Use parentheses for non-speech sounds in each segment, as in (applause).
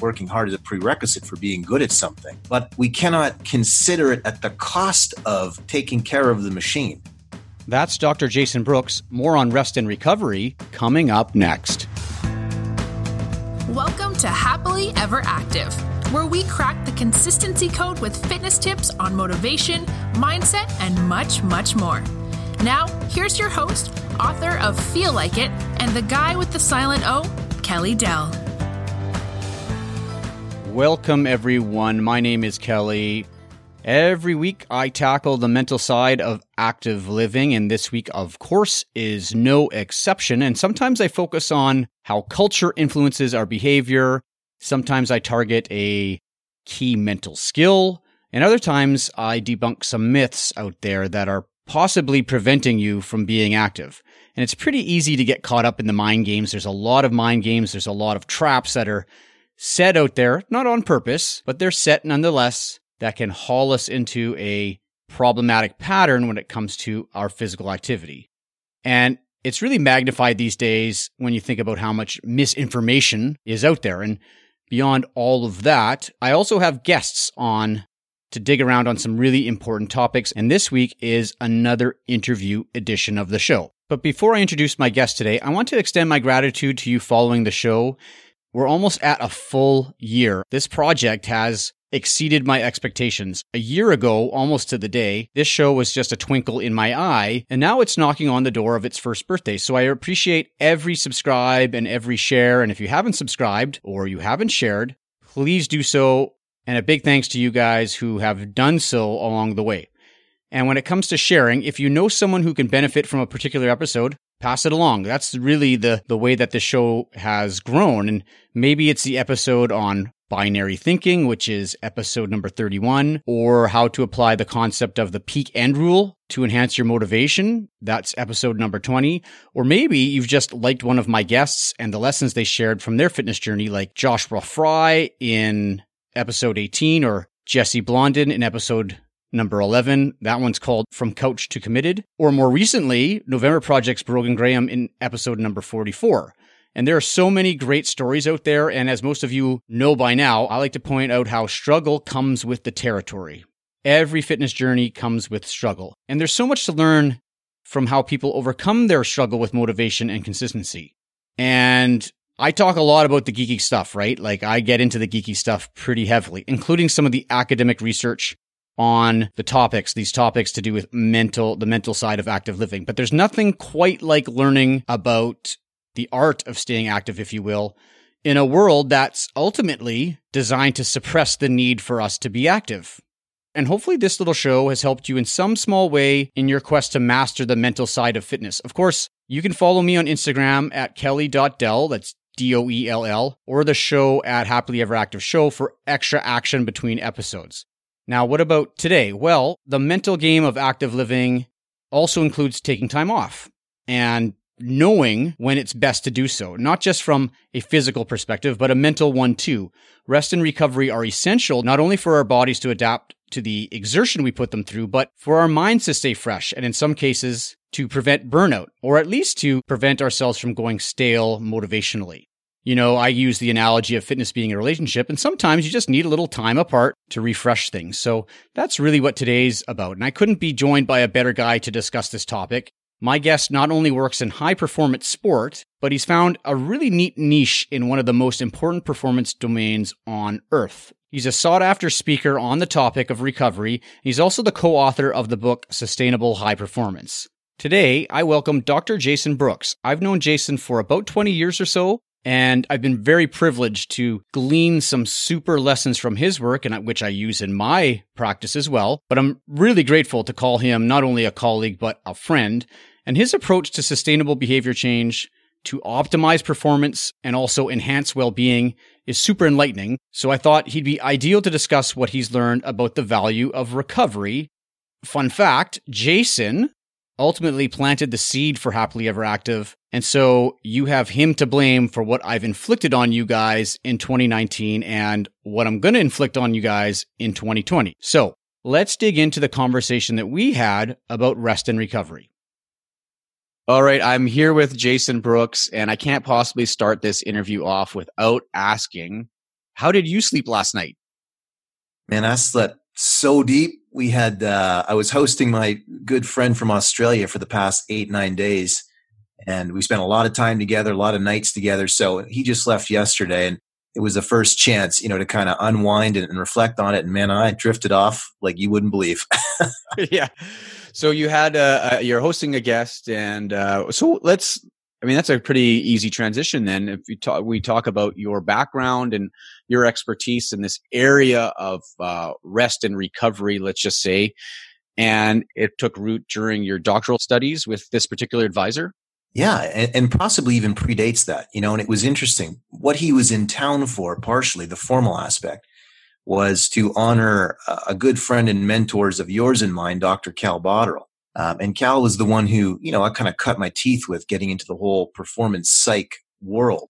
working hard is a prerequisite for being good at something, but we cannot consider it at the cost of taking care of the machine. That's Dr. Jason Brooks. More on rest and recovery coming up next. Welcome to Happily Ever Active, where we crack the consistency code with fitness tips on motivation, mindset, and much, much more. Now, here's your host, author of Feel Like It, and the guy with the silent O, Kelly Doell. Welcome, everyone. My name is Kelly. Every week, I tackle the mental side of active living, and this week, of course, is no exception. And sometimes I focus on how culture influences our behavior. Sometimes I target a key mental skill, and other times I debunk some myths out there that are possibly preventing you from being active. And it's pretty easy to get caught up in the mind games. There's a lot of mind games. There's a lot of traps that are set out there, not on purpose, but they're set nonetheless that can haul us into a problematic pattern when it comes to our physical activity. And it's really magnified these days when you think about how much misinformation is out there. And beyond all of that, I also have guests on to dig around on some really important topics. And this week is another interview edition of the show. But before I introduce my guest today, I want to extend my gratitude to you following the show. We're almost at a full year. This project has exceeded my expectations. A year ago, almost to the day, this show was just a twinkle in my eye, and now it's knocking on the door of its first birthday. So I appreciate every subscribe and every share. And if you haven't subscribed or you haven't shared, please do so. And a big thanks to you guys who have done so along the way. And when it comes to sharing, if you know someone who can benefit from a particular episode, pass it along. That's really the, the way that the show has grown. And maybe it's the episode on binary thinking, which is episode number 31, or how to apply the concept of the peak end rule to enhance your motivation. That's episode number 20. Or maybe you've just liked one of my guests and the lessons they shared from their fitness journey, like Joshua Fry in episode 18 or Jesse Blondin in episode number 11. That one's called From Couch to Committed. Or more recently, November Project's Brogan Graham in episode number 44. And there are so many great stories out there. And as most of you know by now, I like to point out how struggle comes with the territory. Every fitness journey comes with struggle. And there's so much to learn from how people overcome their struggle with motivation and consistency. And I talk a lot about the geeky stuff, right? Like I get into the geeky stuff pretty heavily, including some of the academic research on the topics, these topics to do with mental, the mental side of active living. But there's nothing quite like learning about the art of staying active, if you will, in a world that's ultimately designed to suppress the need for us to be active. And hopefully, this little show has helped you in some small way in your quest to master the mental side of fitness. Of course, you can follow me on Instagram at kelly.doell, that's D O E L L, or the show at Happily Ever Active Show for extra action between episodes. Now, what about today? Well, the mental game of active living also includes taking time off. And knowing when it's best to do so, not just from a physical perspective, but a mental one too. Rest and recovery are essential not only for our bodies to adapt to the exertion we put them through, but for our minds to stay fresh and in some cases to prevent burnout or at least to prevent ourselves from going stale motivationally. You know, I use the analogy of fitness being a relationship, and sometimes you just need a little time apart to refresh things. So that's really what today's about. And I couldn't be joined by a better guy to discuss this topic. My guest not only works in high performance sport, but he's found a really neat niche in one of the most important performance domains on earth. He's a sought after speaker on the topic of recovery. He's also the co author of the book Sustainable High Performance. Today, I welcome Dr. Jason Brooks. I've known Jason for about 20 years or so, and I've been very privileged to glean some super lessons from his work, and which I use in my practice as well. But I'm really grateful to call him not only a colleague, but a friend. And his approach to sustainable behavior change to optimize performance and also enhance well-being is super enlightening. So I thought he'd be ideal to discuss what he's learned about the value of recovery. Fun fact, Jason ultimately planted the seed for Happily Ever Active. And so you have him to blame for what I've inflicted on you guys in 2019 and what I'm going to inflict on you guys in 2020. So let's dig into the conversation that we had about rest and recovery. All right. I'm here with Jason Brooks and I can't possibly start this interview off without asking How did you sleep last night? Man, I slept so deep. We had, uh, I was hosting my good friend from Australia for the past eight, nine days. And we spent a lot of time together, a lot of nights together. So he just left yesterday and it was the first chance, you know, to kind of unwind and, and reflect on it. And man, I drifted off like you wouldn't believe. (laughs) (laughs) yeah. So you had, uh, uh, you're hosting a guest and, uh, so let's, I mean, that's a pretty easy transition then. If you talk, we talk about your background and your expertise in this area of uh, rest and recovery, let's just say, and it took root during your doctoral studies with this particular advisor. Yeah, and, and, possibly even predates that, you know, and it was interesting. What he was in town for, partially, the formal aspect, was to honor a good friend and mentors of yours and mine, Dr. Cal Botterill. Um, and Cal was the one who, you know, I kind of cut my teeth with getting into the whole performance psych world.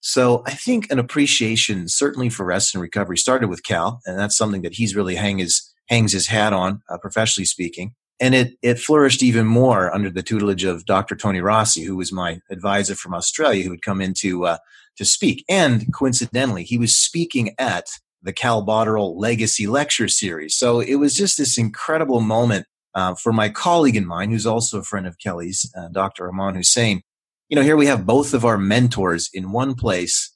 So I think an appreciation, certainly for rest and recovery, started with Cal, and that's something that he's really hang his, hangs his hat on, uh, professionally speaking. And it, it flourished even more under the tutelage of Dr. Tony Rossi, who was my advisor from Australia, who would come in to, uh, to speak. And coincidentally, he was speaking at the Cal Botterill Legacy Lecture Series. So it was just this incredible moment uh, for my colleague and mine, who's also a friend of Kelly's, uh, Dr. Aman Hussein, you know, here we have both of our mentors in one place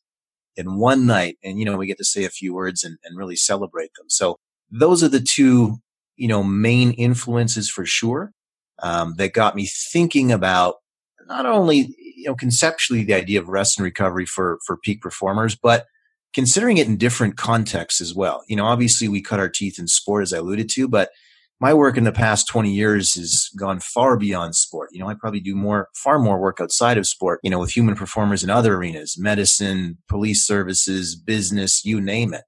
in one night. And, you know, we get to say a few words and, and really celebrate them. So those are the two, you know, main influences for sure, um, that got me thinking about not only, you know, conceptually the idea of rest and recovery for, for peak performers, but considering it in different contexts as well. You know, obviously we cut our teeth in sport, as I alluded to, but my work in the past 20 years has gone far beyond sport. You know, I probably do more, far more work outside of sport, you know, with human performers in other arenas, medicine, police services, business, you name it.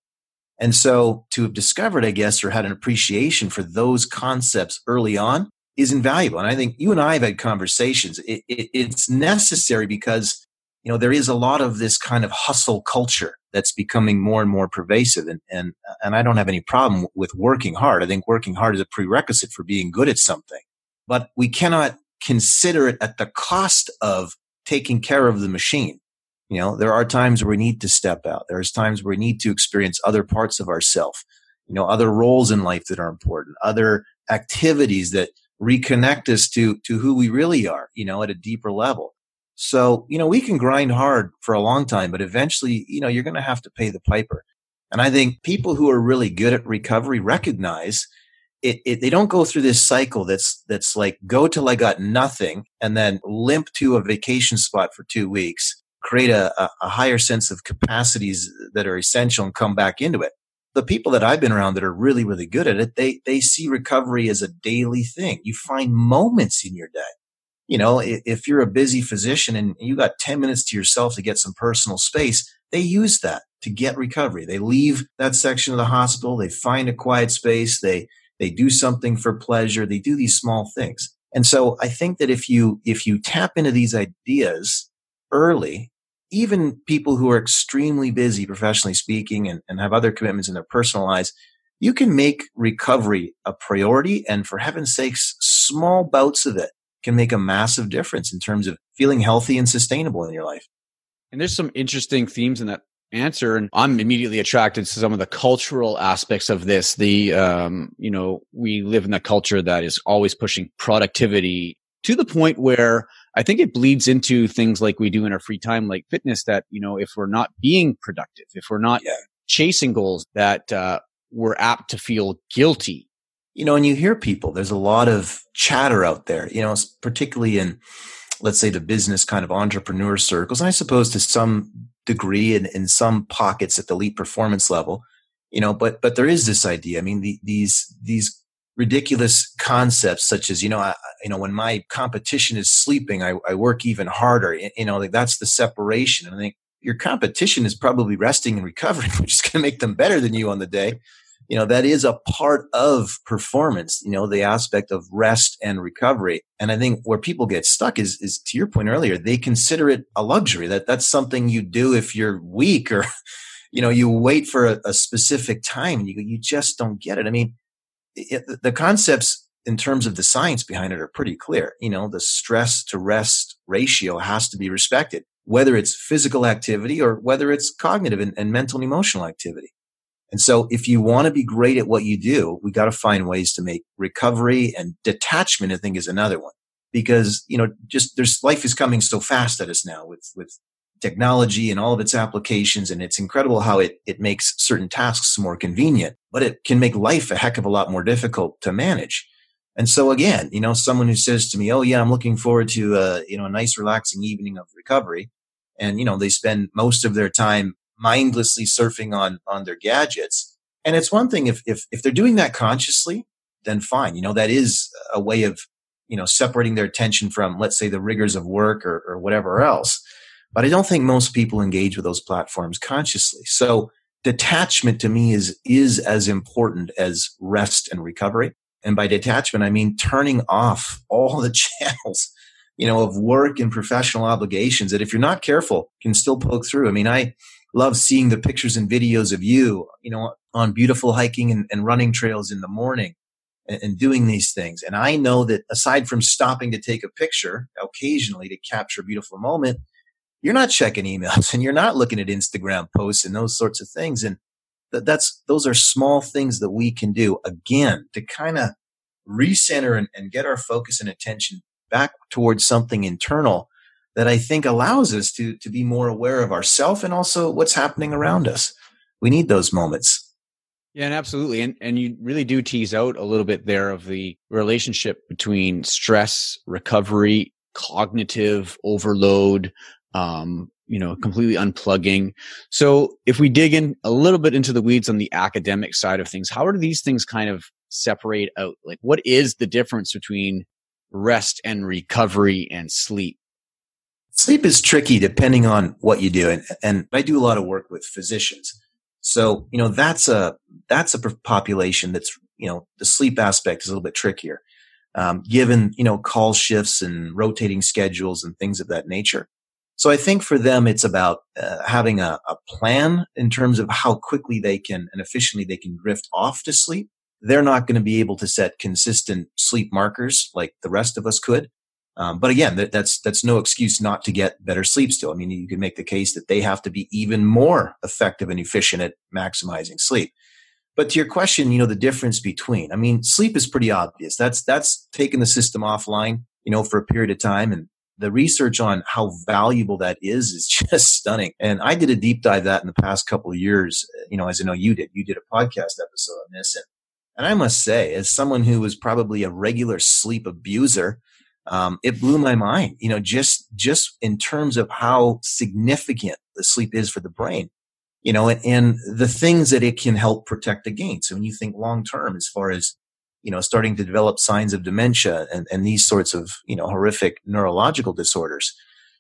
And so to have discovered, I guess, or had an appreciation for those concepts early on is invaluable. And I think you and I have had conversations. It, it, it's necessary because, you know, there is a lot of this kind of hustle culture that's becoming more and more pervasive. And, and, and I don't have any problem with working hard. I think working hard is a prerequisite for being good at something, but we cannot consider it at the cost of taking care of the machine. You know, there are times where we need to step out. There's times where we need to experience other parts of ourself, you know, other roles in life that are important, other activities that reconnect us to, to who we really are, you know, at a deeper level. So, you know, we can grind hard for a long time, but eventually, you know, you're going to have to pay the piper. And I think people who are really good at recovery recognize it, it, they don't go through this cycle that's that's like go till I got nothing and then limp to a vacation spot for two weeks, create a, a, a higher sense of capacities that are essential and come back into it. The people that I've been around that are really, really good at it, they they see recovery as a daily thing. You find moments in your day you know, if you're a busy physician and you got 10 minutes to yourself to get some personal space, they use that to get recovery. They leave that section of the hospital. They find a quiet space. They, they do something for pleasure. They do these small things. And so I think that if you, if you tap into these ideas early, even people who are extremely busy professionally speaking and, and have other commitments in their personal lives, you can make recovery a priority. And for heaven's sakes, small bouts of it can make a massive difference in terms of feeling healthy and sustainable in your life. And there's some interesting themes in that answer and i'm immediately attracted to some of the cultural aspects of this the um you know we live in a culture that is always pushing productivity to the point where i think it bleeds into things like we do in our free time like fitness that you know if we're not being productive if we're not yeah. chasing goals that uh, we're apt to feel guilty you know, and you hear people, there's a lot of chatter out there, you know, particularly in, let's say, the business kind of entrepreneur circles. And I suppose to some degree in, in some pockets at the elite performance level, you know, but, but there is this idea. I mean, the, these, these ridiculous concepts such as, you know, I, you know, when my competition is sleeping, I, I work even harder. You know, like that's the separation. And I think your competition is probably resting and recovering, (laughs) which is going to make them better than you on the day you know, that is a part of performance, you know, the aspect of rest and recovery. And I think where people get stuck is, is to your point earlier, they consider it a luxury that that's something you do if you're weak or, (laughs) you know, you wait for a, a specific time and you, you just don't get it. I mean, it, the concepts in terms of the science behind it are pretty clear. You know, the stress to rest ratio has to be respected. whether it's physical activity or whether it's cognitive and, and mental and emotional activity. And so if you want to be great at what you do, we got to find ways to make recovery and detachment, I think is another one because, you know, just there's life is coming so fast at us now with, with technology and all of its applications. And it's incredible how it, it makes certain tasks more convenient, but it can make life a heck of a lot more difficult to manage. And so again, you know, someone who says to me, Oh yeah, I'm looking forward to a, you know, a nice relaxing evening of recovery. And, you know, they spend most of their time mindlessly surfing on, on their gadgets. And it's one thing if, if, if they're doing that consciously, then fine. You know, that is a way of, you know, separating their attention from, let's say, the rigors of work or, or whatever else. But I don't think most people engage with those platforms consciously. So detachment to me is, is as important as rest and recovery. And by detachment, I mean turning off all the (laughs) channels, you know, of work and professional obligations that if you're not careful can still poke through. I mean, I love seeing the pictures and videos of you, you know, on beautiful hiking and, and running trails in the morning and, and doing these things. And I know that aside from stopping to take a picture occasionally to capture a beautiful moment, you're not checking emails (laughs) and you're not looking at Instagram posts and those sorts of things. And that that's, those are small things that we can do again to kind of recenter and, and get our focus and attention back towards something internal that I think allows us to, to be more aware of ourselves and also what's happening around us. We need those moments. Yeah, and absolutely. And and you really do tease out a little bit there of the relationship between stress, recovery, cognitive overload, um, you know, completely unplugging. So if we dig in a little bit into the weeds on the academic side of things, how do these things kind of separate out? Like what is the difference between rest and recovery and sleep? Sleep is tricky depending on what you do. And, and I do a lot of work with physicians. So, you know, that's a, that's a population that's, you know, the sleep aspect is a little bit trickier. Um, given, you know, call shifts and rotating schedules and things of that nature. So I think for them, it's about uh, having a, a, plan in terms of how quickly they can and efficiently they can drift off to sleep. They're not going to be able to set consistent sleep markers like the rest of us could. Um, but again, that, that's that's no excuse not to get better sleep. Still, I mean, you can make the case that they have to be even more effective and efficient at maximizing sleep. But to your question, you know, the difference between, I mean, sleep is pretty obvious. That's that's taking the system offline, you know, for a period of time, and the research on how valuable that is is (laughs) just stunning. And I did a deep dive that in the past couple of years. You know, as I know you did, you did a podcast episode on this, and and I must say, as someone who was probably a regular sleep abuser um, it blew my mind. You know, just just in terms of how significant the sleep is for the brain. You know, and, and the things that it can help protect against. So when you think long term, as far as you know, starting to develop signs of dementia and, and these sorts of you know horrific neurological disorders.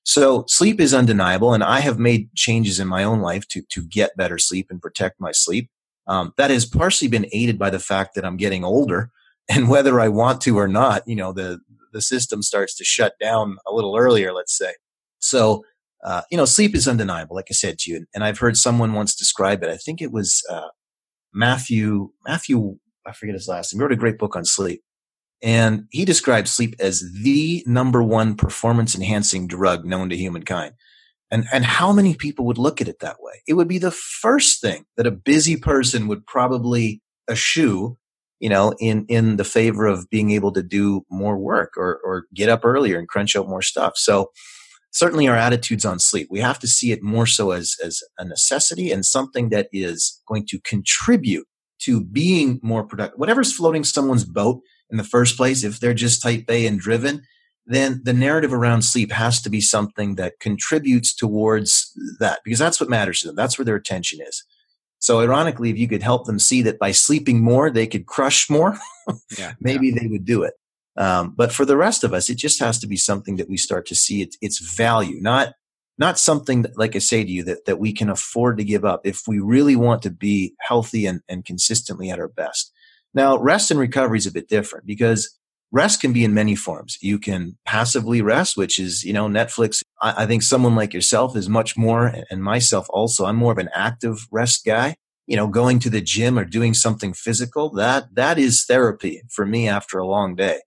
So sleep is undeniable, and I have made changes in my own life to to get better sleep and protect my sleep. Um, that has partially been aided by the fact that I'm getting older, and whether I want to or not, you know, the the system starts to shut down a little earlier, let's say. So, uh, you know, sleep is undeniable, like I said to you. And I've heard someone once describe it. I think it was, uh, Matthew, Matthew, I forget his last name, he wrote a great book on sleep. And he described sleep as the number one performance enhancing drug known to humankind. And, and how many people would look at it that way? It would be the first thing that a busy person would probably eschew you know, in, in the favor of being able to do more work or, or get up earlier and crunch out more stuff. So certainly our attitudes on sleep, we have to see it more so as, as a necessity and something that is going to contribute to being more productive. Whatever's floating someone's boat in the first place, if they're just type A and driven, then the narrative around sleep has to be something that contributes towards that because that's what matters to them. That's where their attention is. So ironically, if you could help them see that by sleeping more, they could crush more, (laughs) yeah, (laughs) maybe yeah. they would do it. Um, but for the rest of us, it just has to be something that we start to see its, its value, not, not something that, like I say to you, that, that we can afford to give up if we really want to be healthy and, and consistently at our best. Now, rest and recovery is a bit different because rest can be in many forms. You can passively rest, which is, you know, Netflix. I, I, think someone like yourself is much more, and myself also, I'm more of an active rest guy. You know, going to the gym or doing something physical, that, that is therapy for me after a long day.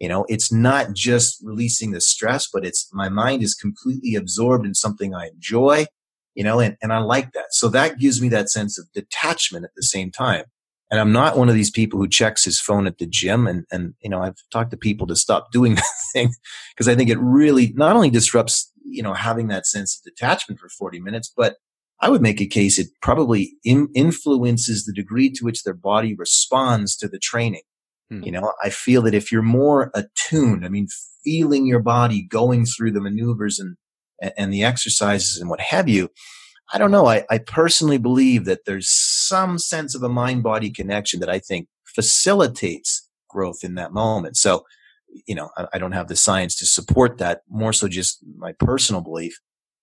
You know, it's not just releasing the stress, but it's my mind is completely absorbed in something I enjoy, you know, and, and I like that. So that gives me that sense of detachment at the same time. And I'm not one of these people who checks his phone at the gym. And, and, you know, I've talked to people to stop doing (laughs) that thing because I think it really not only disrupts, you know, having that sense of detachment for 40 minutes, but I would make a case it probably in, influences the degree to which their body responds to the training. Hmm. You know, I feel that if you're more attuned, I mean, feeling your body going through the maneuvers and, and the exercises and what have you, I don't know. I, I personally believe that there's some sense of a mind body connection that I think facilitates growth in that moment. So, you know, I, I, don't have the science to support that, more so just my personal belief.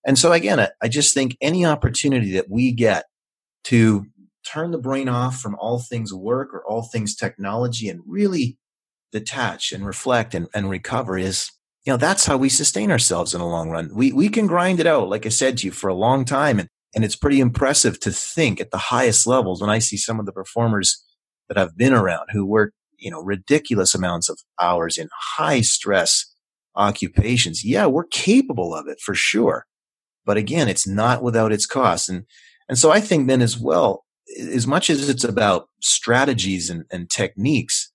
And so again, I, I just think any opportunity that we get to turn the brain off from all things work or all things technology and really detach and reflect and, and recover is, you know, that's how we sustain ourselves in the long run. We, we can grind it out, like I said to you, for a long time. And, and it's pretty impressive to think at the highest levels when I see some of the performers that I've been around who work, you know, ridiculous amounts of hours in high stress occupations. Yeah, we're capable of it for sure. But again, it's not without its costs. And, and so I think then as well, as much as it's about strategies and, and techniques,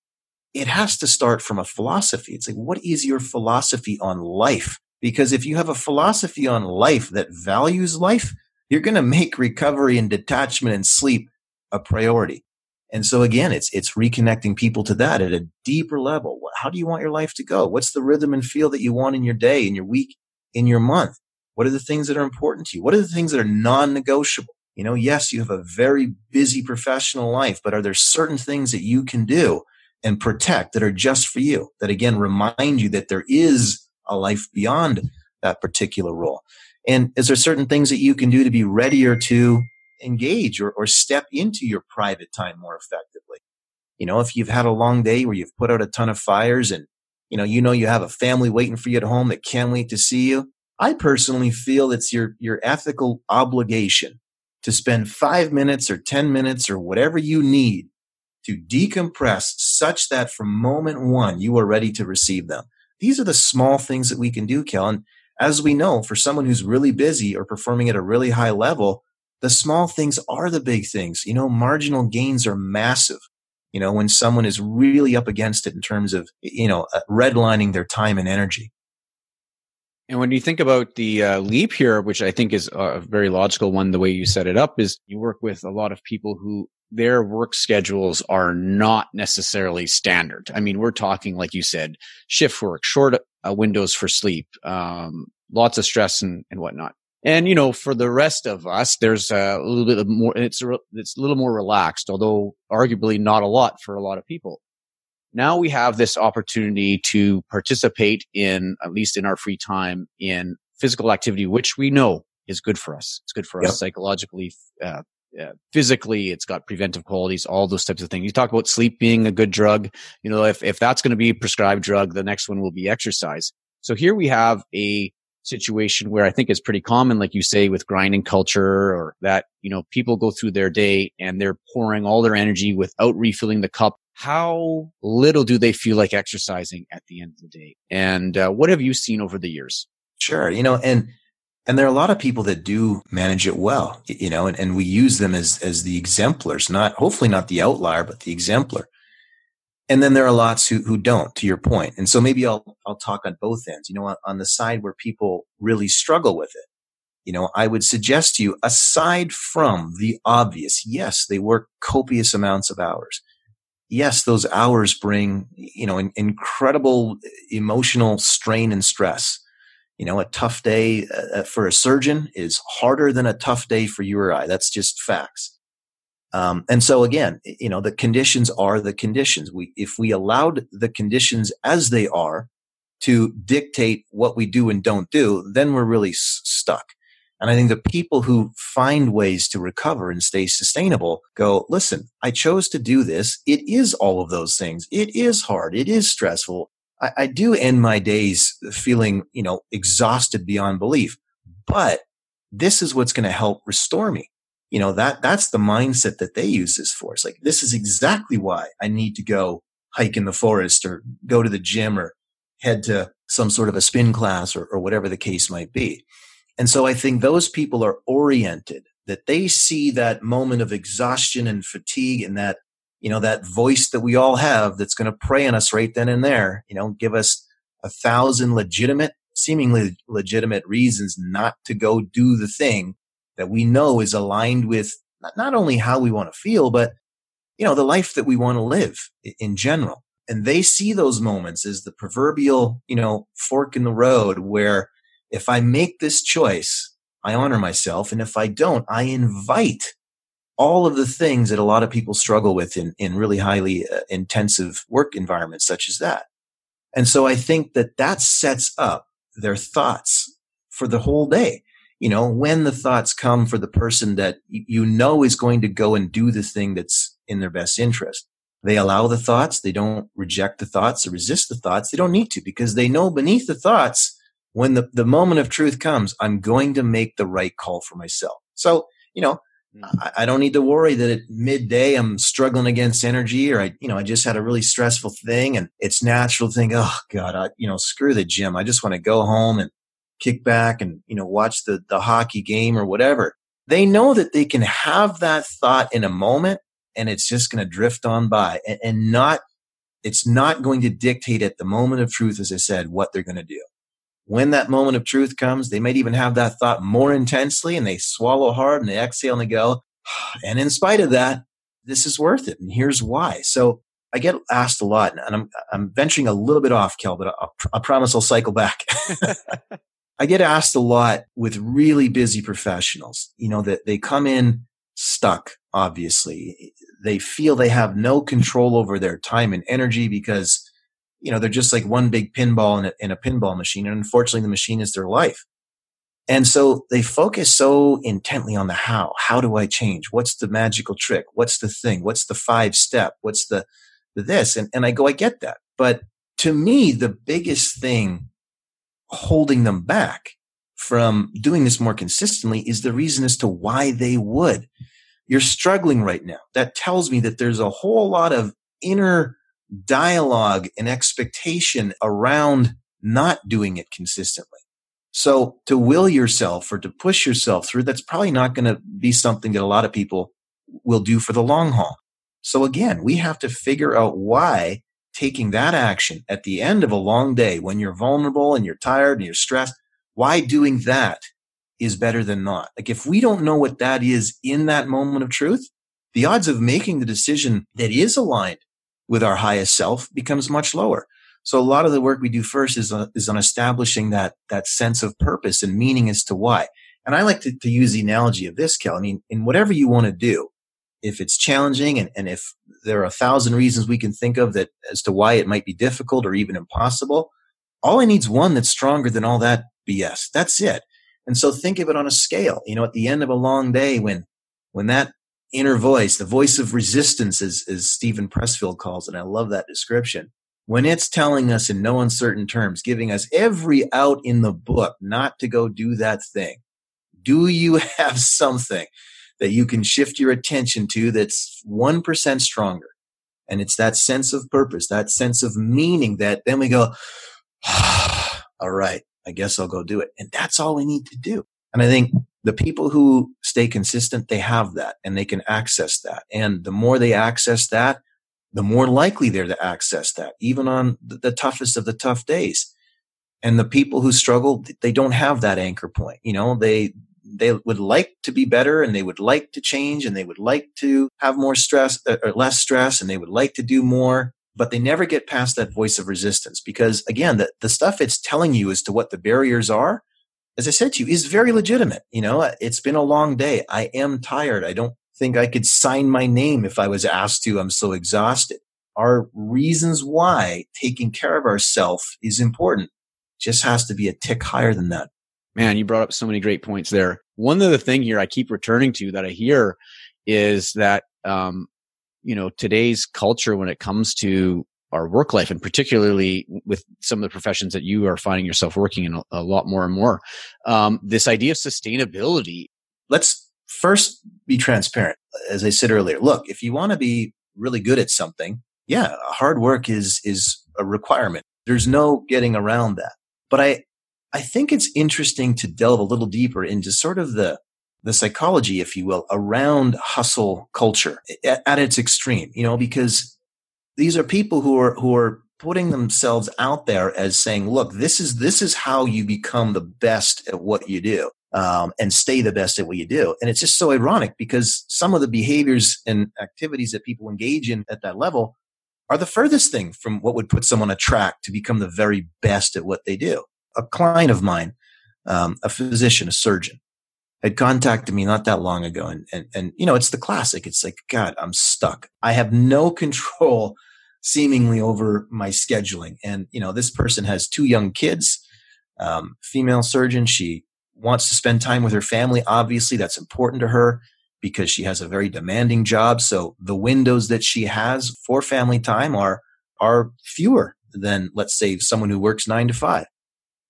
it has to start from a philosophy. It's like, what is your philosophy on life? Because if you have a philosophy on life that values life, you're going to make recovery and detachment and sleep a priority. And so again, it's, it's reconnecting people to that at a deeper level. How do you want your life to go? What's the rhythm and feel that you want in your day, in your week, in your month? What are the things that are important to you? What are the things that are non-negotiable? You know, yes, you have a very busy professional life, but are there certain things that you can do and protect that are just for you? That again remind you that there is a life beyond that particular role. And is there certain things that you can do to be readier to engage or, or step into your private time more effectively? You know, if you've had a long day where you've put out a ton of fires and, you know, you know you have a family waiting for you at home that can't wait to see you, I personally feel it's your, your ethical obligation to spend five minutes or 10 minutes or whatever you need to decompress such that from moment one, you are ready to receive them. These are the small things that we can do, Kellen. As we know, for someone who's really busy or performing at a really high level, the small things are the big things. You know, marginal gains are massive. You know, when someone is really up against it in terms of, you know, uh, redlining their time and energy. And when you think about the uh, leap here, which I think is a very logical one, the way you set it up is you work with a lot of people who their work schedules are not necessarily standard. I mean, we're talking, like you said, shift work, short uh, windows for sleep, um, lots of stress and, and whatnot. And, you know, for the rest of us, there's a little bit more, it's, it's a little more relaxed, although arguably not a lot for a lot of people now we have this opportunity to participate in, at least in our free time, in physical activity, which we know is good for us. It's good for yep. us psychologically, uh, uh, physically. It's got preventive qualities, all those types of things. You talk about sleep being a good drug. You know, if, if that's going to be a prescribed drug, the next one will be exercise. So here we have a situation where I think it's pretty common, like you say, with grinding culture or that, you know, people go through their day and they're pouring all their energy without refilling the cup how little do they feel like exercising at the end of the day? And uh, what have you seen over the years? Sure. You know, and, and there are a lot of people that do manage it well, you know, and, and we use them as, as the exemplars, not, hopefully not the outlier, but the exemplar. And then there are lots who, who don't, to your. And so maybe I'll, I'll talk on both ends, you know, on, on the side where people really struggle with it. You know, I would suggest to you, aside from the obvious, yes, they work copious amounts of hours yes, those hours bring, you know, in, incredible emotional strain and stress. You know, a tough day uh, uh, for a surgeon is harder than a tough day for you or I. That's just facts. Um, and so again, you know, the conditions are the conditions. We, if we allowed the conditions as they are to dictate what we do and don't do, then we're really s- stuck. And I think the people who find ways to recover and stay sustainable go, listen, I chose to do this. It is all of those things. It is hard. It is stressful. I, I do end my days feeling, you know, exhausted beyond belief, but this is what's going to help restore me. You know, that, that's the mindset that they use this for. It's like, this is exactly why I need to go hike in the forest or go to the gym or head to some sort of a spin class or, or whatever the case might be. And so I think those people are oriented that they see that moment of exhaustion and fatigue and that, you know, that voice that we all have that's going to prey on us right then and there, you know, give us a thousand legitimate, seemingly legitimate reasons not to go do the thing that we know is aligned with not, only how we want to feel, but, you know, the life that we want to live in general. And they see those moments as the proverbial, you know, fork in the road where if I make this choice, I honor myself. And if I don't, I invite all of the things that a lot of people struggle with in, in really highly uh, intensive work environments such as that. And so I think that that sets up their thoughts for the whole day. You know, when the thoughts come for the person that you know is going to go and do the thing that's in their best interest. They allow the thoughts. They don't reject the thoughts or resist the thoughts. They don't need to because they know beneath the thoughts, when the, the moment of truth comes, I'm going to make the right call for myself. So, you know, hmm. I, I don't need to worry that at midday I'm struggling against energy or I, you know, I just had a really stressful thing and it's natural to think, oh God, I, you know, screw the gym. I just want to go home and kick back and, you know, watch the, the hockey game or whatever. They know that they can have that thought in a moment and it's just going to drift on by and, and not, it's not going to dictate at the moment of truth, as I said, what they're going to do. When that moment of truth comes, they might even have that thought more intensely and they swallow hard and they exhale and they go, (sighs) and in spite of that, this is worth it. And here's why. So I get asked a lot and I'm, I'm venturing a little bit off, Kel, but I, I promise I'll cycle back. (laughs) (laughs) I get asked a lot with really busy professionals, you know, that they come in stuck, obviously. They feel they have no control over their time and energy because, you know, they're just like one big pinball in a, in a pinball machine. And unfortunately, the machine is their life. And so they focus so intently on the how. How do I change? What's the magical trick? What's the thing? What's the five step? What's the, the this? And, and I go, I get that. But to me, the biggest thing holding them back from doing this more consistently is the reason as to why they would. You're struggling right now. That tells me that there's a whole lot of inner dialogue and expectation around not doing it consistently. So to will yourself or to push yourself through, that's probably not going to be something that a lot of people will do for the long haul. So again, we have to figure out why taking that action at the end of a long day when you're vulnerable and you're tired and you're stressed, why doing that is better than not. Like if we don't know what that is in that moment of truth, the odds of making the decision that is aligned with our highest self becomes much lower. So a lot of the work we do first is on, is on establishing that, that sense of purpose and meaning as to why. And I like to, to use the analogy of this, Kel. I mean, in whatever you want to do, if it's challenging and, and if there are a thousand reasons we can think of that as to why it might be difficult or even impossible, all I need is one that's stronger than all that BS. That's it. And so think of it on a scale. You know, at the end of a long day, when, when that inner voice, the voice of resistance, as, as Steven Pressfield calls it, and I love that description. When it's telling us in no uncertain terms, giving us every out in the book not to go do that thing, do you (laughs) have something that you can shift your attention to that's 1% stronger. And it's that sense of purpose, that sense of meaning that then we go, (sighs) all right, I guess I'll go do it. And that's all we need to do. And I think the people who stay consistent, they have that and they can access that. And the more they access that, the more likely they're to access that, even on the toughest of the tough days. And the people who struggle, they don't have that anchor point. You know, they, they would like to be better and they would like to change and they would like to have more stress uh, or less stress and they would like to do more but they never get past that voice of resistance because again the, the stuff it's telling you as to what the barriers are as i said to you is very legitimate you know? It's been a long day. I am tired. I don't think i could sign my name if i was asked to. I'm so exhausted. Our reasons why taking care of ourselves is important. Just has to be a tick higher than that Man, you brought up so many great points there. One other thing here I keep returning to that I hear is that, um, you know, today's culture when it comes to our work life and particularly with some of the professions that you are finding yourself working in a, a lot more and more, um, this idea of sustainability. Let's first be transparent. As I said earlier, look, if you want to be really good at something, yeah, hard work is, is a requirement. There's no getting around that. But I, I think it's interesting to delve a little deeper into sort of the, the psychology, if you will, around hustle culture at, at its extreme, you know, because these are people who are, who are putting themselves out there as saying, look, this is, this is how you become the best at what you do. Um, and stay the best at what you do. And it's just so ironic because some of the behaviors and activities that people engage in at that level are the furthest thing from what would put someone on a track to become the very best at what they do. A client of mine, um, a physician, a surgeon, had contacted me not that long ago. And, and, and, you know, it's the classic. It's like, God, I'm stuck. I have no (laughs) control seemingly over my scheduling. And, you know, this person has two young kids, um, female surgeon. She wants to spend time with her family. Obviously, that's important to her because she has a very demanding job. So the windows that she has for family time are, are fewer than, let's say, someone who works nine to five.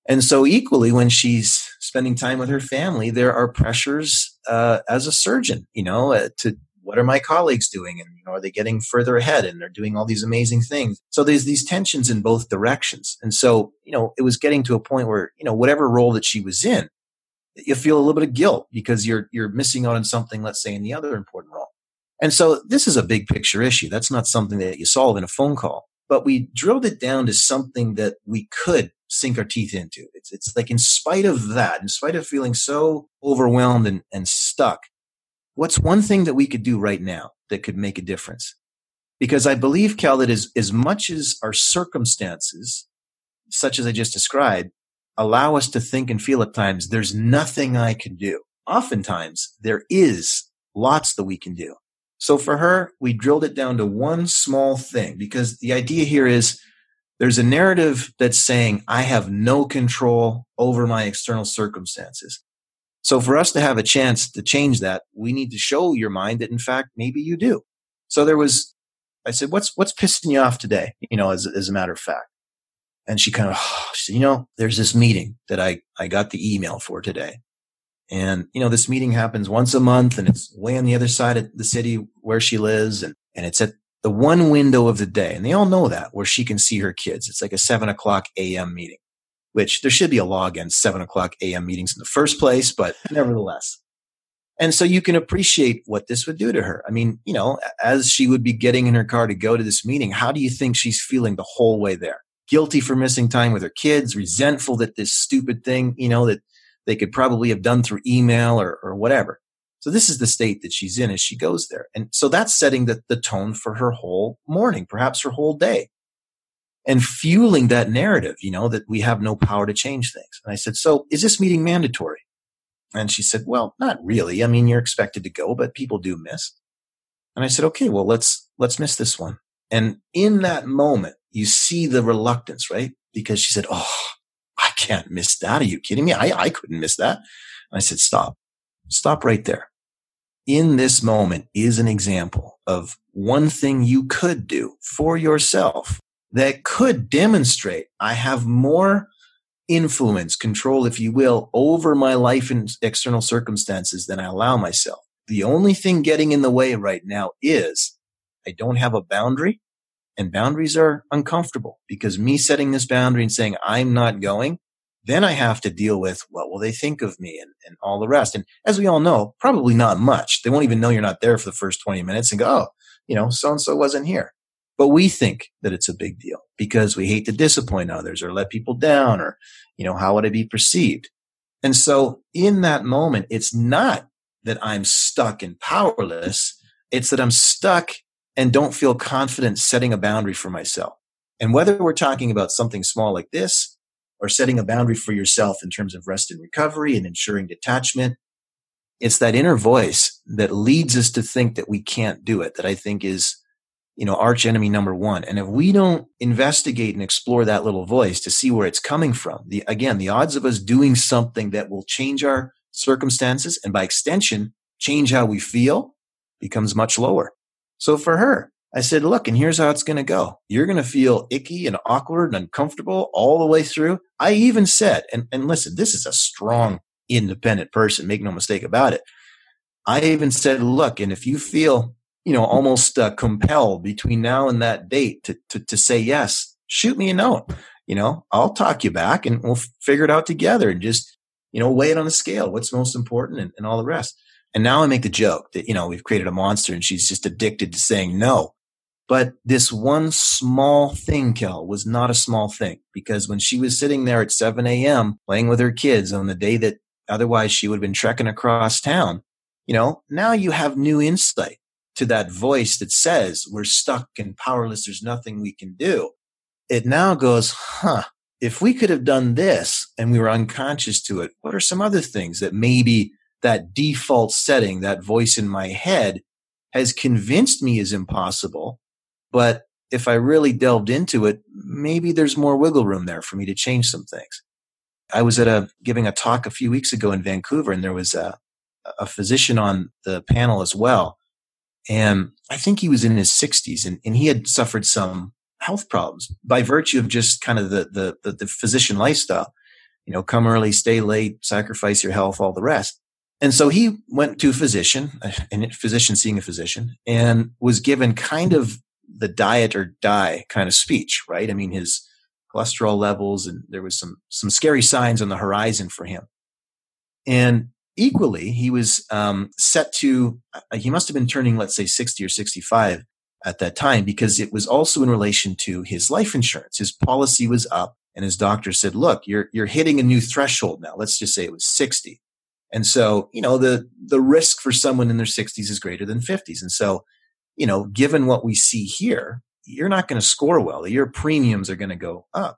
And so equally, when she's spending time with her family, there are pressures uh, as a surgeon, you know, uh, to what are my colleagues doing, and you know, are they getting further ahead, and they're doing all these amazing things. So there's these tensions in both directions, and so you know, it was getting to a point where you know, whatever role that she was in, you feel a little bit of guilt because you're you're missing out on something, let's say, in the other important role. And so this is a big picture issue. That's not something that you solve in a phone call. But we drilled it down to something that we could sink our teeth into. It's it's like in spite of that, in spite of feeling so overwhelmed and, and stuck, what's one thing that we could do right now that could make a difference? Because I believe, Cal, that as, as much as our circumstances, such as I just described, allow us to think and feel at times, there's nothing I can do. Oftentimes there is lots that we can do. So for her, we drilled it down to one small thing because the idea here is there's a narrative that's saying I have no control over my external circumstances. So for us to have a chance to change that, we need to show your mind that in fact, maybe you do. So there was, I said, what's, what's pissing you off today? You know, as, as a matter of fact. And she kind of, (sighs) she said, you know, there's this meeting that I, I got the email for today. And, you know, this meeting happens once a month and it's way on the other side of the city where she lives. And, and it's at the one window of the day. And they all know that where she can see her kids. It's like a seven o'clock AM meeting, which there should be a law against seven o'clock AM meetings in the first place, but nevertheless. And so you can appreciate what this would do to her. I mean, you know, as she would be getting in her car to go to this meeting, how do you think she's feeling the whole way there? Guilty for missing time with her kids, resentful that this stupid thing, you know, that they could probably have done through email or, or whatever. So this is the state that she's in as she goes there. And so that's setting the, the tone for her whole morning, perhaps her whole day and fueling that narrative, you know, that we have no power to change things. And I said, so is this meeting mandatory? And she said, well, not really. I mean, you're expected to go, but people do miss. And I said, okay, well, let's, let's miss this one. And in that moment, you see the reluctance, right? Because she said, Oh, can't miss that. Are you kidding me? I, I couldn't miss that. And I said, stop, stop right there. In this moment is an example of one thing you could do for yourself that could demonstrate I have more influence, control, if you will, over my life and external circumstances than I allow myself. The only thing getting in the way right now is I don't have a boundary and boundaries are uncomfortable because me setting this boundary and saying I'm not going, then I have to deal with what will they think of me and, and all the rest. And as we all know, probably not much. They won't even know you're not there for the first 20 minutes and go, oh, you know, so and so wasn't here. But we think that it's a big deal because we hate to disappoint others or let people down or, you know, how would I be perceived? And so in that moment, it's not that I'm stuck and powerless. It's that I'm stuck and don't feel confident setting a boundary for myself. And whether we're talking about something small like this or setting a boundary for yourself in terms of rest and recovery and ensuring detachment, it's that inner voice that leads us to think that we can't do it that I think is, you know, arch enemy number one. And if we don't investigate and explore that little voice to see where it's coming from, the, again, the odds of us doing something that will change our circumstances and by extension, change how we feel becomes much lower. So for her, I said, look, and here's how it's going to go. You're going to feel icky and awkward and uncomfortable all the way through. I even said, and, and listen, this is a strong, independent person. Make no mistake about it. I even said, look, and if you feel you know, almost uh, compelled between now and that date to, to, to say yes, shoot me a note. You know, I'll talk you back and we'll figure it out together and just, you know, weigh it on a scale. What's most important and, and all the rest. And now I make the joke that, you know, we've created a monster and she's just addicted to saying no. But this one small thing, Kel, was not a small thing because when she was sitting there at 7 a.m. playing with her kids on the day that otherwise she would have been trekking across town, you know, now you have new insight to that voice that says we're stuck and powerless. There's nothing we can do. It now goes, huh, if we could have done this and we were unconscious to it, what are some other things that maybe that default setting, that voice in my head has convinced me is impossible. But if I really delved into it, maybe there's more wiggle room there for me to change some things. I was at a giving a talk a few weeks ago in Vancouver and there was a, a physician on the panel as well. And I think he was in his sixties and, and he had suffered some health problems by virtue of just kind of the, the, the, the physician lifestyle. You know, come early, stay late, sacrifice your health, all the rest. And so he went to a physician, a physician seeing a physician, and was given kind of the diet or die kind of speech, right? I mean, his cholesterol levels and there was some, some scary signs on the horizon for him. And equally, he was um, set to, uh, he must have been turning, let's say 60 or 65 at that time because it was also in relation to his life insurance. His policy was up and his doctor said, look, you're, you're hitting a new threshold now. Let's just say it was 60. And so, you know, the, the risk for someone in their 60s is greater than 50s. And so, you know, given what we see here, you're not going to score well. Your premiums are going to go up.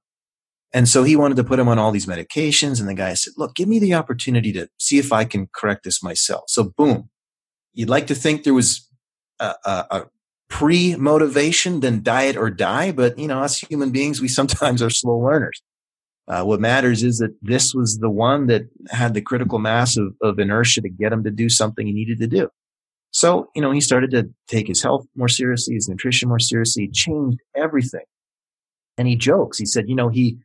And so he wanted to put him on all these medications. And the guy said, look, give me the opportunity to see if I can correct this myself. So boom, you'd like to think there was a, a, a pre motivation, than diet or die. But, you know, us human beings, we (laughs) sometimes are slow learners. Uh, what matters is that this was the one that had the critical mass of, of inertia to get him to do something he needed to do. So, you know, he started to take his health more seriously, his nutrition more seriously, changed everything. And he jokes. He said, you know, he,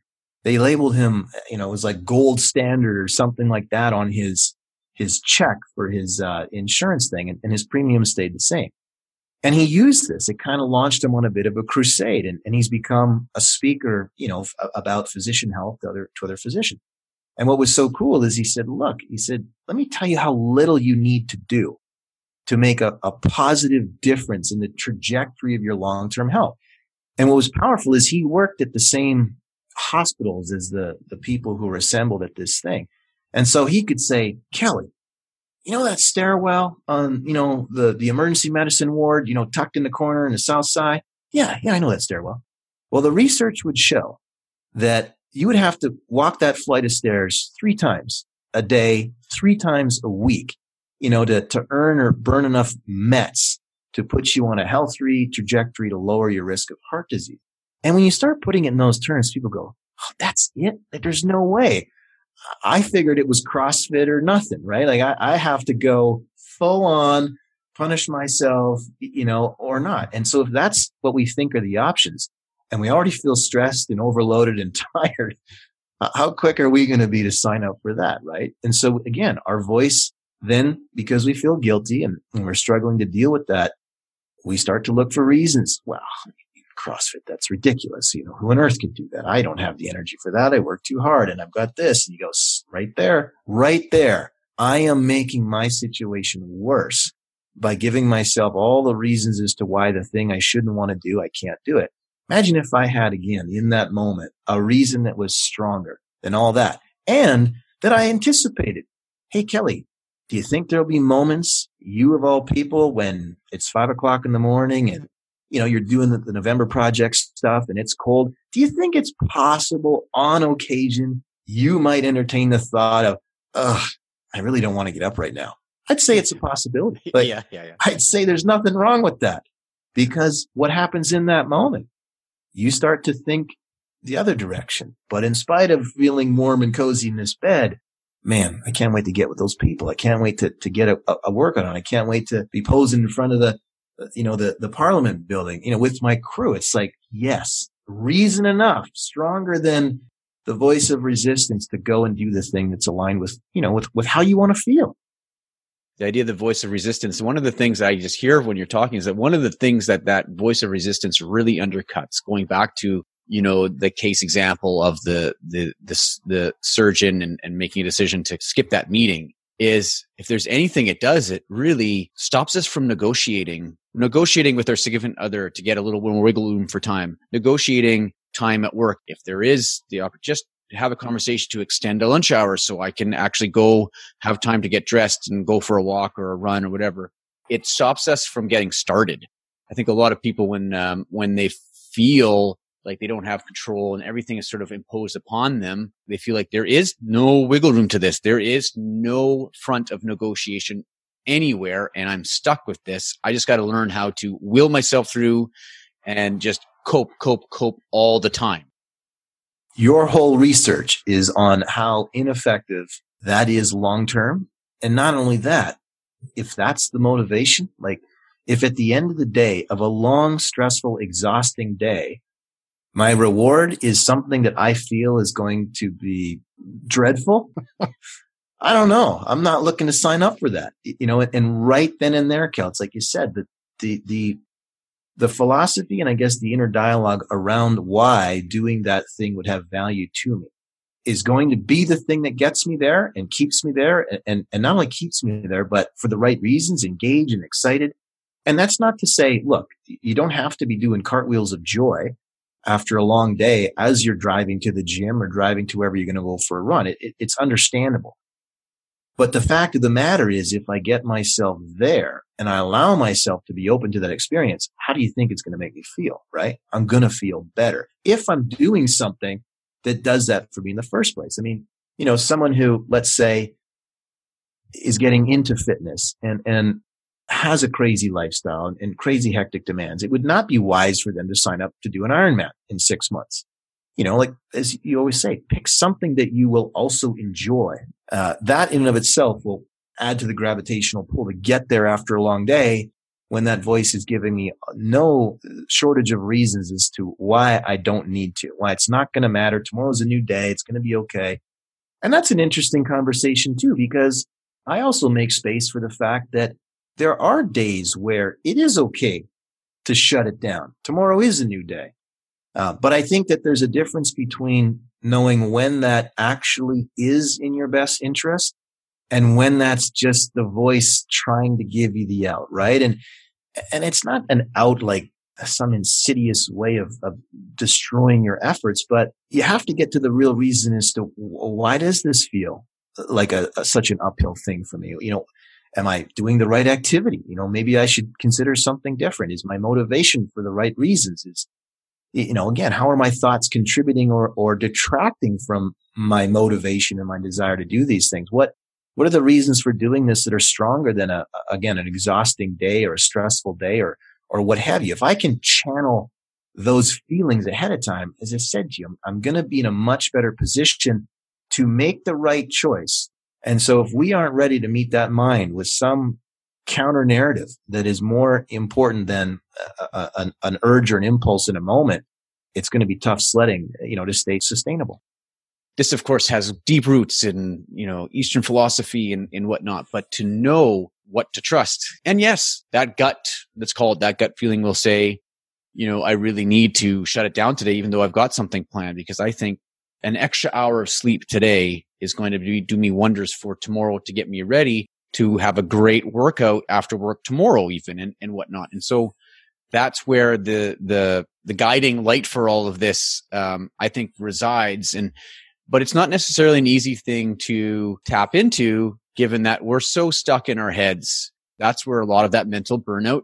they labeled him, you know, it was like gold standard or something like that on his, his check for his, uh, insurance thing and, and his premium stayed the same. And he used this. It kind of launched him on a bit of a crusade and, and he's become a speaker, you know, f- about physician health to other, to other physicians. And what was so cool is he said, look, he said, let me tell you how little you need to do to make a, a positive difference in the trajectory of your long-term health. And what was powerful is he worked at the same hospitals as the, the people who were assembled at this thing. And so he could say, Kelly, you know that stairwell on, you know, the, the emergency medicine ward, you know, tucked in the corner in the south side? Yeah, yeah, I know that stairwell. Well, the research would show that you would have to walk that flight of stairs three times a day, three times a week, you know, to, to earn or burn enough METs to put you on a healthy trajectory to lower your risk of heart disease. And when you start putting it in those terms, people go, oh, that's it. There's no way. I figured it was CrossFit or nothing, right? Like I, I have to go full on punish myself, you know, or not. And so if that's what we think are the options and we already feel stressed and overloaded and (laughs) tired, how quick are we going to be to sign up for that? Right. And so again, our voice then, because we feel guilty and, we're struggling to deal with that, we start to look for reasons. Well, CrossFit. That's ridiculous. You know, who on earth can do that? I don't have the energy for that. I work too hard and I've got this. And you go right there, right there. I am making my situation worse by giving myself all the reasons as to why the thing I shouldn't want to do, I can't do it. Imagine if I had again in that moment a reason that was stronger than all that and that I anticipated. Hey, Kelly, do you think there'll be moments, you of all people, when it's five o'clock in the morning and you know, you're doing the, the November project stuff and it's cold. Do you think it's possible on occasion you might entertain the thought of, ugh, I really don't want to get up right now? I'd say it's a possibility, (laughs) but yeah, yeah, yeah. I'd say there's nothing wrong with that because what happens in that moment? You start to think the other direction. But in spite of feeling warm and cozy in this bed, man, I can't wait to get with those people. I can't wait to, to get a, a workout on. I can't wait to be posing in front of the, you know, the, the parliament building, you know, with my crew. It's like, yes, reason enough, stronger than the voice of resistance to go and do the thing that's aligned with, you know, with, with how you want to feel. the idea of the voice of resistance. One of the things I just hear when you're talking is that one of the things that that voice of resistance really undercuts, going back to you know the case example of the the the, the surgeon and, and making a decision to skip that meeting is if there's anything it does, it really stops us from negotiating, negotiating with our significant other to get a little more wiggle room for time, negotiating time at work. If there is the opportunity, just have a conversation to extend a lunch hour so I can actually go have time to get dressed and go for a walk or a run or whatever. It stops us from getting started. I think a lot of people when um, when they feel like they don't have control and everything is sort of imposed upon them, they feel like there is no wiggle room to this. There is no front of negotiation anywhere and I'm stuck with this. I just got to learn how to will myself through and just cope, cope, cope all the time your whole research is on how ineffective that is long term. And not only that, if that's the motivation, like if at the end of the day of a long, stressful, exhausting day, my reward is something that I feel is going to be dreadful. (laughs) I don't know. I'm not looking to sign up for that. You know, and right then and there, Kel, it's like you said, the, the, the the philosophy and I guess the inner dialogue around why doing that thing would have value to me is going to be the thing that gets me there and keeps me there and, and, and not only keeps me there, but for the right reasons, engaged and excited. And that's not to say, look, you don't have to be doing cartwheels of joy after a long day as you're driving to the gym or driving to wherever you're going to go for a run. It, it, it's understandable. But the fact of the matter is, if I get myself there and I allow myself to be open to that experience, how do you think it's going to make me feel? Right? I'm going to feel better if I'm doing something that does that for me in the first place. I mean, you know, someone who, let's say, is getting into fitness and, and has a crazy lifestyle and, and crazy hectic demands. It would not be wise for them to sign up to do an Ironman in six months you know, like as you always say, pick something that you will also enjoy. Uh, that in and of itself will add to the gravitational pull to get there after a long day when that voice is giving me no shortage of reasons as to why I don't need to, why it's not going to matter. Tomorrow's a new day. It's going to be okay. And that's an interesting conversation too, because I also make space for the fact that there are days where it is okay to shut it down. Tomorrow is a new day. Uh, but I think that there's a difference between knowing when that actually is in your best interest and when that's just the voice trying to give you the out, right? And, and it's not an out like some insidious way of, of destroying your efforts, but you have to get to the real reason as to why does this feel like a, a such an uphill thing for me? You know, am I doing the right activity? You know, maybe I should consider something different. Is my motivation for the right reasons? Is you know, again, how are my thoughts contributing or, or detracting from my motivation and my desire to do these things? What, what are the reasons for doing this that are stronger than a, again, an exhausting day or a stressful day or, or what have you? If I can channel those feelings ahead of time, as I said to you, I'm, I'm going to be in a much better position to make the right choice. And so if we aren't ready to meet that mind with some counter narrative that is more important than a, a, an, an urge or an impulse in a moment, it's going to be tough sledding, you know, to stay sustainable. This, of course, has deep roots in, you know, Eastern philosophy and, and whatnot, but to know what to trust. And yes, that gut, that's called that gut feeling will say, you know, I really need to shut it down today, even though I've got something planned because I think an extra hour of sleep today is going to be, do me wonders for tomorrow to get me ready to have a great workout after work tomorrow even and, and whatnot. And so that's where the, the, the guiding light for all of this, um, I think resides. And, but it's not necessarily an easy thing to tap into given that we're so stuck in our heads. That's where a lot of that mental burnout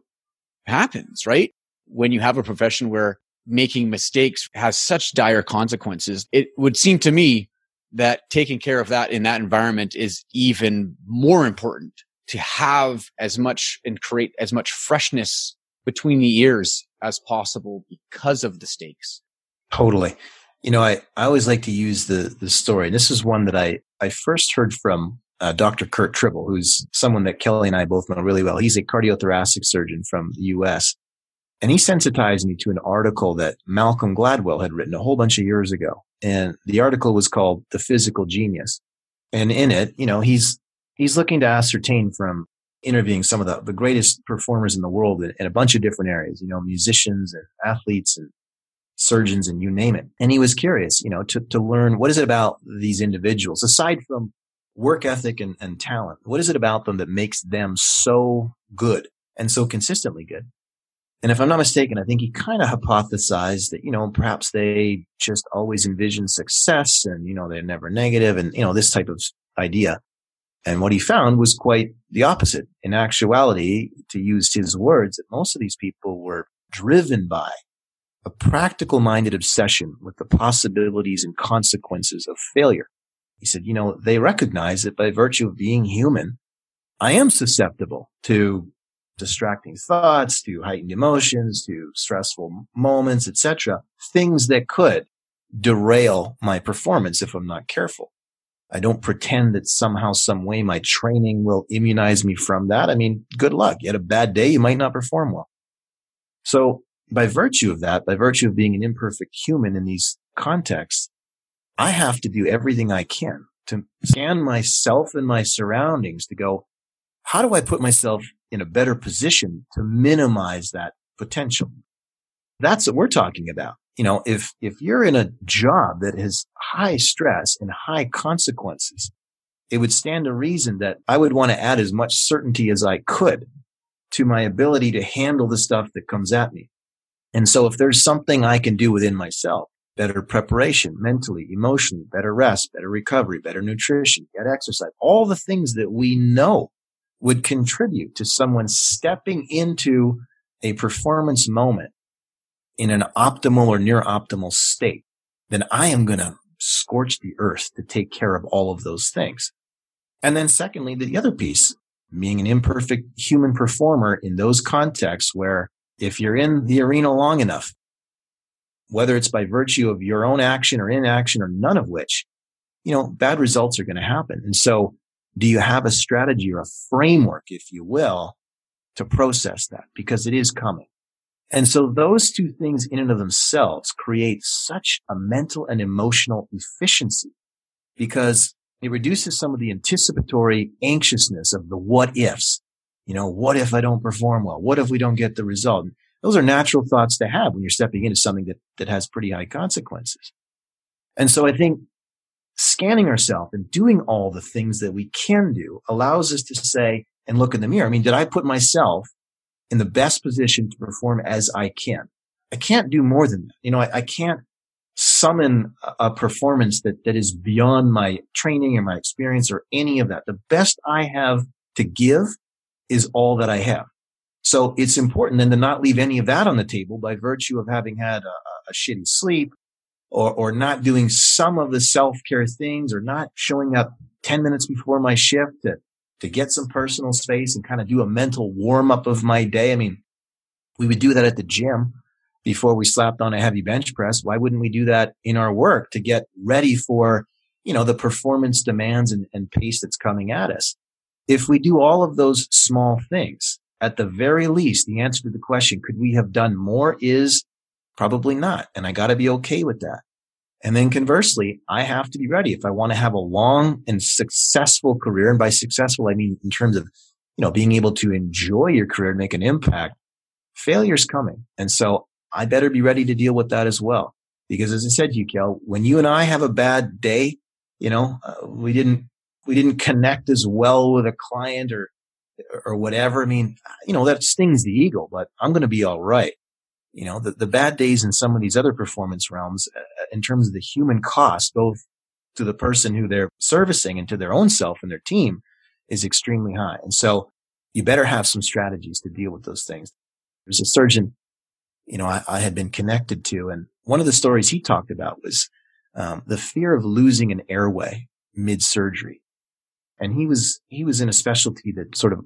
happens, right? When you have a profession where making mistakes has such dire consequences, it would seem to me that taking care of that in that environment is even more important to have as much and create as much freshness between the ears as possible because of the stakes. Totally. You know, I, I always like to use the, the story. This is one that I, I first heard from uh, Dr. Curt Tribble, who's someone that Kelly and I both know really well. He's a cardiothoracic surgeon from the US. And he sensitized me to an article that Malcolm Gladwell had written a whole bunch of years ago. And the article was called The Physical Genius. And in it, you know, he's, he's looking to ascertain from interviewing some of the, the greatest performers in the world in, in a bunch of different areas, you know, musicians and athletes and surgeons and you name it. And he was curious, you know, to, to learn what is it about these individuals aside from work ethic and, and talent? What is it about them that makes them so good and so consistently good? And if I'm not mistaken, I think he kind of hypothesized that, you know, perhaps they just always envision success and, you know, they're never negative and, you know, this type of idea. And what he found was quite the opposite. In actuality, to use his words, that most of these people were driven by a practical minded obsession with the possibilities and consequences of failure. He said, you know, they recognize that by virtue of being human, I am susceptible to distracting thoughts, to heightened emotions, to stressful moments, etc. Things that could derail my performance if I'm not careful. I don't pretend that somehow, some way my training will immunize me from that. I mean, good luck. You had a bad day. You might not perform well. So by virtue of that, by virtue of being an imperfect human in these contexts, I have to do everything I can to scan myself and my surroundings to go, how do I put myself in a better position to minimize that potential? That's what we're talking about. You know, if, if you're in a job that has high stress and high consequences, it would stand to reason that I would want to add as much certainty as I could to my ability to handle the stuff that comes at me. And so if there's something I can do within myself better preparation mentally, emotionally, better rest, better recovery, better nutrition, get exercise, all the things that we know would contribute to someone stepping into a performance moment in an optimal or near optimal state, then I am going to scorch the earth to take care of all of those things. And then secondly, the other piece, being an imperfect human performer in those contexts where if you're in the arena long enough, whether it's by virtue of your own action or inaction or none of which, you know, bad results are going to happen. And so do you have a strategy or a framework, if you will, to process that? Because it is coming. And so those two things in and of themselves create such a mental and emotional efficiency because it reduces some of the anticipatory anxiousness of the what ifs. You know, what if I don't perform well? What if we don't get the result? Those are natural thoughts to have when you're stepping into something that, that has pretty high consequences. And so I think scanning ourselves and doing all the things that we can do allows us to say and look in the mirror. I mean, did I put myself in the best position to perform as I can? I can't do more than that. You know, I, I can't summon a, performance that, that is beyond my training or my experience or any of that. The best I have to give is all that I have. So it's important then to not leave any of that on the table by virtue of having had a, a shitty sleep or, or not doing some of the self-care things or not showing up 10 minutes before my shift to, to get some personal space and kind of do a mental warm up of my day. I mean, we would do that at the gym before we slapped on a heavy bench press. Why wouldn't we do that in our work to get ready for, you know, the performance demands and, and pace that's coming at us? If we do all of those small things, at the very least, the answer to the question, could we have done more is probably not. And I got to be okay with that. And then conversely, I have to be ready if I want to have a long and successful career. And by successful, I mean in terms of, you know, being able to enjoy your career and make an impact. Failure's coming. And so I better be ready to deal with that as well. Because as I said to you, Kel, when you and I have a bad day, you know, uh, we didn't, we didn't connect as well with a client or or whatever. I mean, you know, that stings the ego, but I'm going to be all right. You know, the, the bad days in some of these other performance realms, uh, uh, in terms of the human cost, both to the person who they're servicing and to their own self and their team is extremely high. And so you better have some strategies to deal with those things. There's a surgeon, you know, I, I had been connected to, and one of the stories he talked about was um, the fear of losing an airway mid surgery and he was he was in a specialty that sort of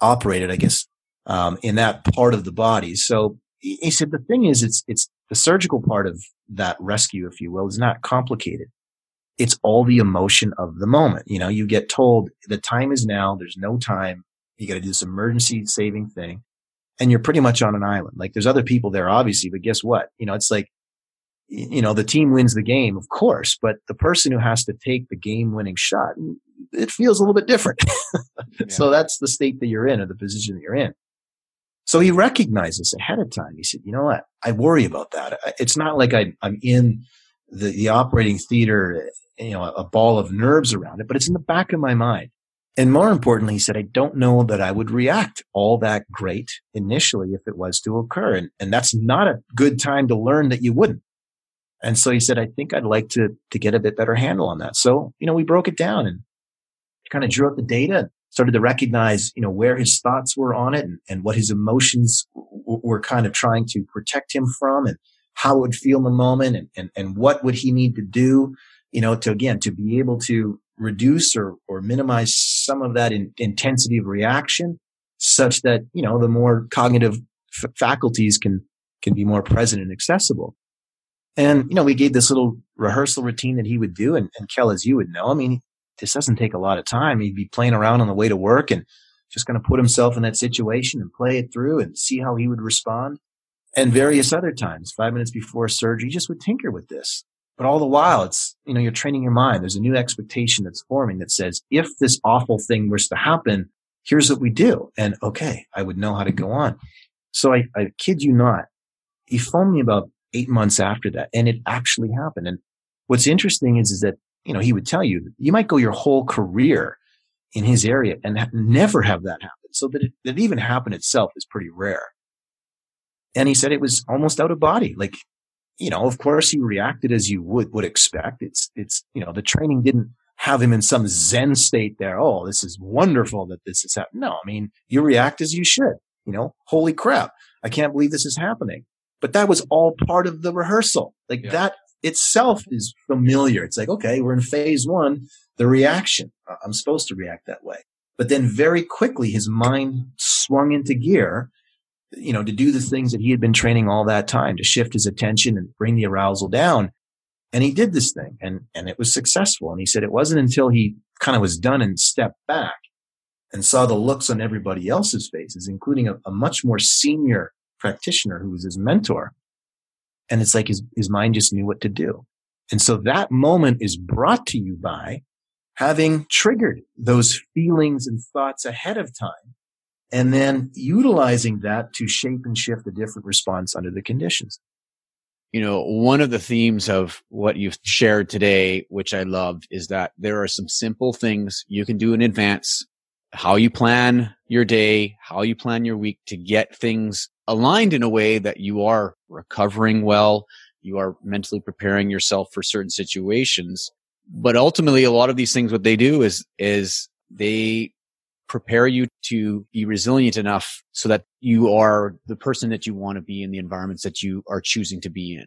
operated, I guess, um, in that part of the body. So he, said the thing is, it's it's the surgical part of that rescue, if you will, is not complicated. It's all the emotion of the moment. You know, you get told the time is now. There's no time. You got to do this emergency saving thing. And you're pretty much on an island. Like there's other people there, obviously, but guess what? You know, it's like you know, the team wins the game, of course, but the person who has to take the game winning shot, it feels a little bit different. (laughs) yeah. So that's the state that you're in or the position that you're in. So he recognized this ahead of time. He said, you know what? I worry about that. It's not like I, am in the, the operating theater, you know, a ball of nerves around it, but it's in the back of my mind. And more importantly, he said, I don't know that I would react all that great initially if it was to occur. And, and that's not a good time to learn that you wouldn't. And so he said, I think I'd like to, to get a bit better handle on that. So, you know, we broke it down and kind of drew up the data, started to recognize, you know, where his thoughts were on it and, and what his emotions w- were kind of trying to protect him from and how it would feel in the moment and, and, and what would he need to do, you know, to again, to be able to reduce or, or minimize some of that in, intensity of reaction such that, you know, the more cognitive f- faculties can, can be more present and accessible. And, you know, we gave this little rehearsal routine that he would do. And, and Kel, as you would know, I mean, this doesn't take a lot of time. He'd be playing around on the way to work and just going to put himself in that situation and play it through and see how he would respond. And various other times, five minutes before surgery, just would tinker with this. But all the while, it's, you know, you're training your mind. There's a new expectation that's forming that says, if this awful thing was to happen, here's what we do. And okay, I would know how to go on. So I, I kid you not. He phoned me about eight months after that and it actually happened. And what's interesting is, is that, you know, he would tell you, you might go your whole career in his area and never have that happen. So that it, that even happen itself is pretty rare. And he said it was almost out of body. Like you know, of course he reacted as you would, would expect. It's, it's, you know, the training didn't have him in some Zen state there. Oh, this is wonderful that this is happening. No, I mean, you react as you should, you know, holy crap. I can't believe this is happening. But that was all part of the rehearsal. Like yeah. that itself is familiar. It's like, okay, we're in phase one, the reaction. Uh, I'm supposed to react that way. But then very quickly his mind swung into gear you know, to do the things that he had been training all that time to shift his attention and bring the arousal down. And he did this thing and, and it was successful. And he said it wasn't until he kind of was done and stepped back and saw the looks on everybody else's faces, including a, a much more senior practitioner who was his mentor. And it's like his, his mind just knew what to do. And so that moment is brought to you by having triggered those feelings and thoughts ahead of time and then utilizing that to shape and shift a different response under the conditions. You know, one of the themes of what you've shared today, which I loved, is that there are some simple things you can do in advance. How you plan your day, how you plan your week to get things aligned in a way that you are recovering well, you are mentally preparing yourself for certain situations. But ultimately, a lot of these things, what they do is, is they prepare you to be resilient enough so that you are the person that you want to be in the environments that you are choosing to be in.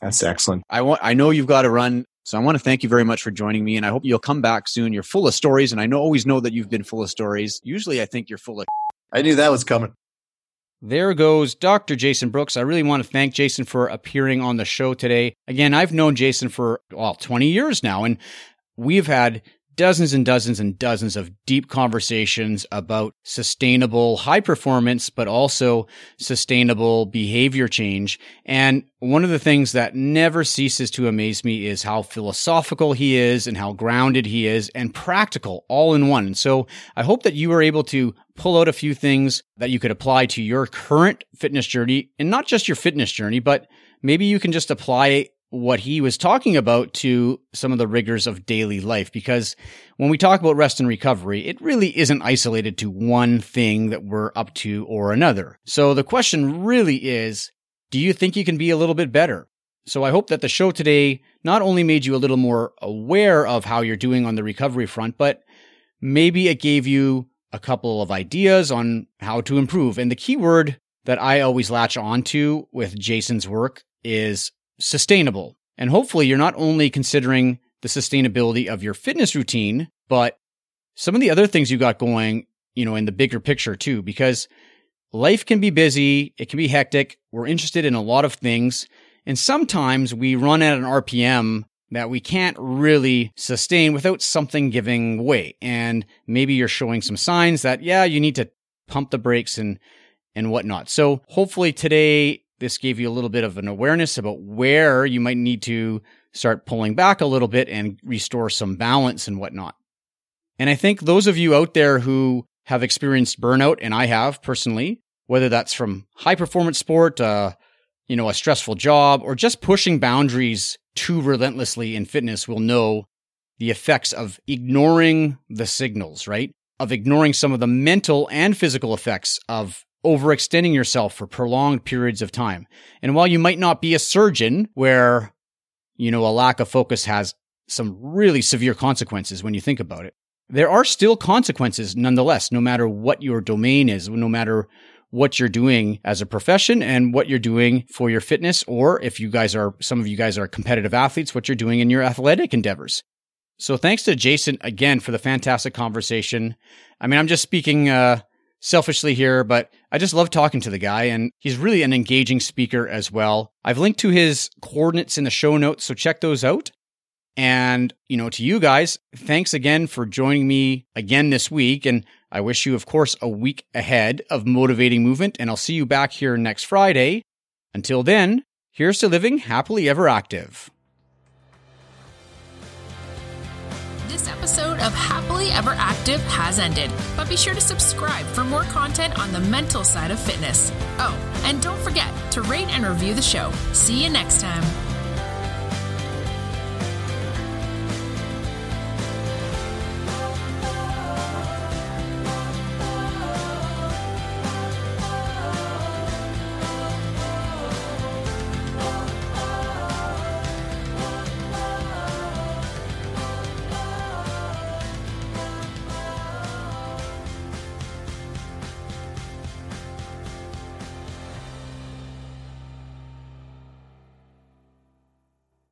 That's excellent. I want, I know you've got to run. So I want to thank you very much for joining me and I hope you'll come back soon. You're full of stories and I know always know that you've been full of stories. Usually I think you're full of I knew that was coming. There goes Dr. Jason Brooks. I really want to thank Jason for appearing on the show today. Again, I've known Jason for, well, 20 years now, and we've had dozens and dozens and dozens of deep conversations about sustainable high performance, but also sustainable behavior change. And one of the things that never ceases to amaze me is how philosophical he is and how grounded he is and practical all in one. So I hope that you were able to pull out a few things that you could apply to your current fitness journey and not just your fitness journey, but maybe you can just apply what he was talking about to some of the rigors of daily life. Because when we talk about rest and recovery, it really isn't isolated to one thing that we're up to or another. So the question really is, do you think you can be a little bit better? So I hope that the show today not only made you a little more aware of how you're doing on the recovery front, but maybe it gave you a couple of ideas on how to improve. And the key word that I always latch onto with Jason's work is sustainable. And hopefully you're not only considering the sustainability of your fitness routine, but some of the other things you got going, you know, in the bigger picture too, because life can be busy. It can be hectic. We're interested in a lot of things. And sometimes we run at an RPM that we can't really sustain without something giving way. And maybe you're showing some signs that, yeah, you need to pump the brakes and, and whatnot. So hopefully today this gave you a little bit of an awareness about where you might need to start pulling back a little bit and restore some balance and whatnot. And I think those of you out there who have experienced burnout, and I have personally, whether that's from high performance sport, uh, you know, a stressful job, or just pushing boundaries too relentlessly in fitness will know the effects of ignoring the signals, right? Of ignoring some of the mental and physical effects of overextending yourself for prolonged periods of time. And while you might not be a surgeon where, you know, a lack of focus has some really severe consequences when you think about it, there are still consequences nonetheless, no matter what your domain is, no matter what you're doing as a profession and what you're doing for your fitness, or if you guys are, some of you guys are competitive athletes, what you're doing in your athletic endeavors. So thanks to Jason again for the fantastic conversation. I mean, I'm just speaking, uh, selfishly here, but I just love talking to the guy and he's really an engaging speaker as well. I've linked to his coordinates in the show notes, so check those out. And, you know, to you guys, thanks again for joining me again this week. And I wish you, of course, a week ahead of motivating movement. And I'll see you back here next Friday. Until then, here's to living happily ever active. This episode of Happily Ever Active has ended, but be sure to subscribe for more content on the mental side of fitness. Oh, and don't forget to rate and review the show. See you next time.